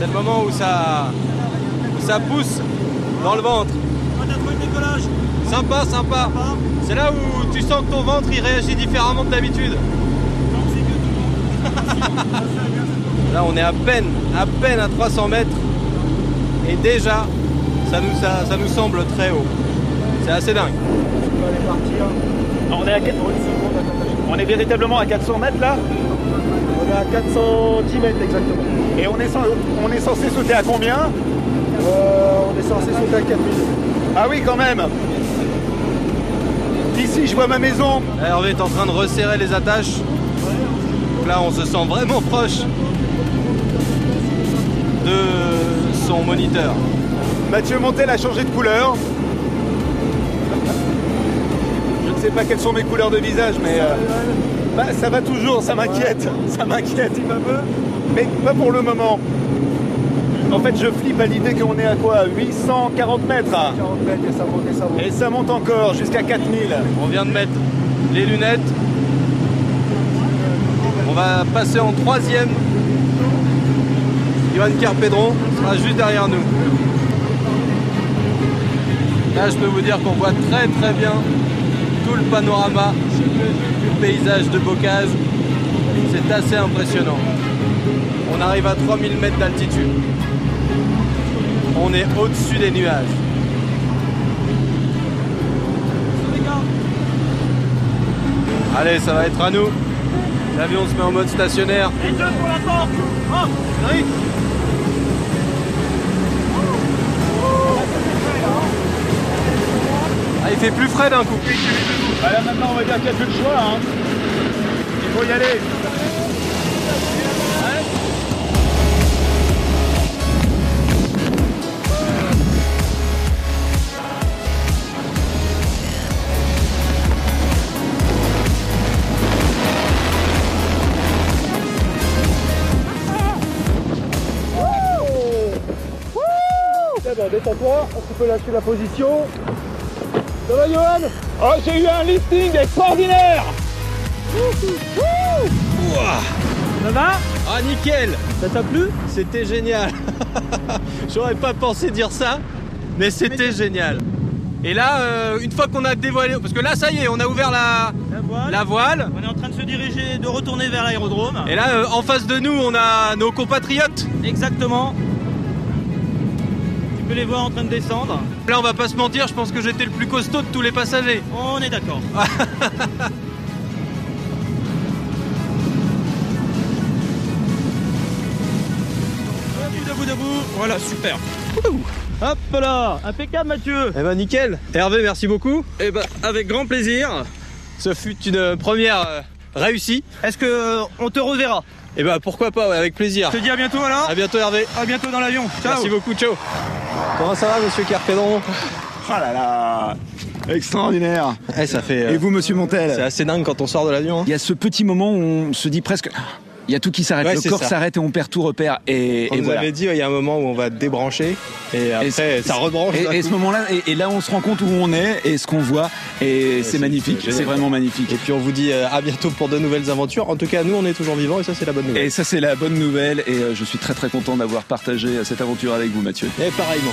C'est le moment où ça, où ça pousse dans le ventre. Sympa, sympa. C'est là où tu sens que ton ventre il réagit différemment de d'habitude. Là, on est à peine, à peine à 300 mètres. Et déjà, ça nous, ça, ça nous semble très haut. C'est assez dingue. On est, à... on est véritablement à 400 mètres là On est à 410 mètres exactement. Et on est, on est censé sauter à combien? Euh, on est censé sauter à 4000. Ah oui quand même D'ici je vois ma maison. Hervé est en train de resserrer les attaches. Donc là, on se sent vraiment proche de son moniteur. Mathieu Montel a changé de couleur. Je ne sais pas quelles sont mes couleurs de visage, mais euh, bah, ça va toujours, ça m'inquiète, ça m'inquiète. Mais pas pour le moment. En fait, je flippe à l'idée qu'on est à quoi 840 mètres 40 mètres et ça monte et ça monte. Et ça monte encore jusqu'à 4000. On vient de mettre les lunettes. On va passer en troisième. Johan Carpedron sera juste derrière nous. Là, je peux vous dire qu'on voit très très bien tout le panorama paysage de Bocage. C'est assez impressionnant. On arrive à 3000 mètres d'altitude. On est au-dessus des nuages. Allez, ça va être à nous. L'avion se met en mode stationnaire. Ah, il fait plus frais d'un coup. Bah là maintenant on va dire qu'il n'y a plus le choix. hein. Il faut y aller. C'est bon, détends-toi, tu peux lâcher la position. Ça va Johan Oh j'ai eu un lifting extraordinaire Ça va? Ah, nickel Ça t'a plu? C'était génial. J'aurais pas pensé dire ça, mais c'était génial. Et là, euh, une fois qu'on a dévoilé, parce que là, ça y est, on a ouvert la, La voile. la voile. On est en train de se diriger, de retourner vers l'aérodrome. Et là, euh, en face de nous, on a nos compatriotes. Exactement. Tu peux les voir en train de descendre. Là, on va pas se mentir, je pense que j'étais le plus costaud de tous les passagers. On est d'accord. Debout, debout, debout. Voilà, super. Hop là, impeccable Mathieu. Eh ben, nickel. Hervé, merci beaucoup. Eh ben, avec grand plaisir. Ce fut une première euh, réussie. Est-ce que euh, on te reverra? Eh ben, pourquoi pas, ouais, avec plaisir. Je te dis à bientôt alors. À bientôt, Hervé. À bientôt dans l'avion. Ciao. Merci beaucoup, ciao. Comment ça va, monsieur Carpedron Oh là là Extraordinaire Eh, ça fait. euh, Et vous monsieur C'est Montel assez dingue quand on sort de l'avion. hein. Il y a ce petit moment où on se dit presque... Il y a tout qui s'arrête, Ouais, le corps s'arrête et on perd tout repère. Et, On et nous voilà. avait dit, il y a un moment où on va débrancher et après ça rebranche. Et, ce moment-là, et, là on se rend compte où on est et ce qu'on voit, et c'est c'est- magnifique, c'est vraiment magnifique. Et puis on vous dit euh, à bientôt pour de nouvelles aventures. En tout cas, nous on est toujours vivants et ça c'est la bonne nouvelle. Et ça c'est la bonne nouvelle et euh, je suis très très content d'avoir partagé euh, cette aventure avec vous Mathieu. Et pareillement.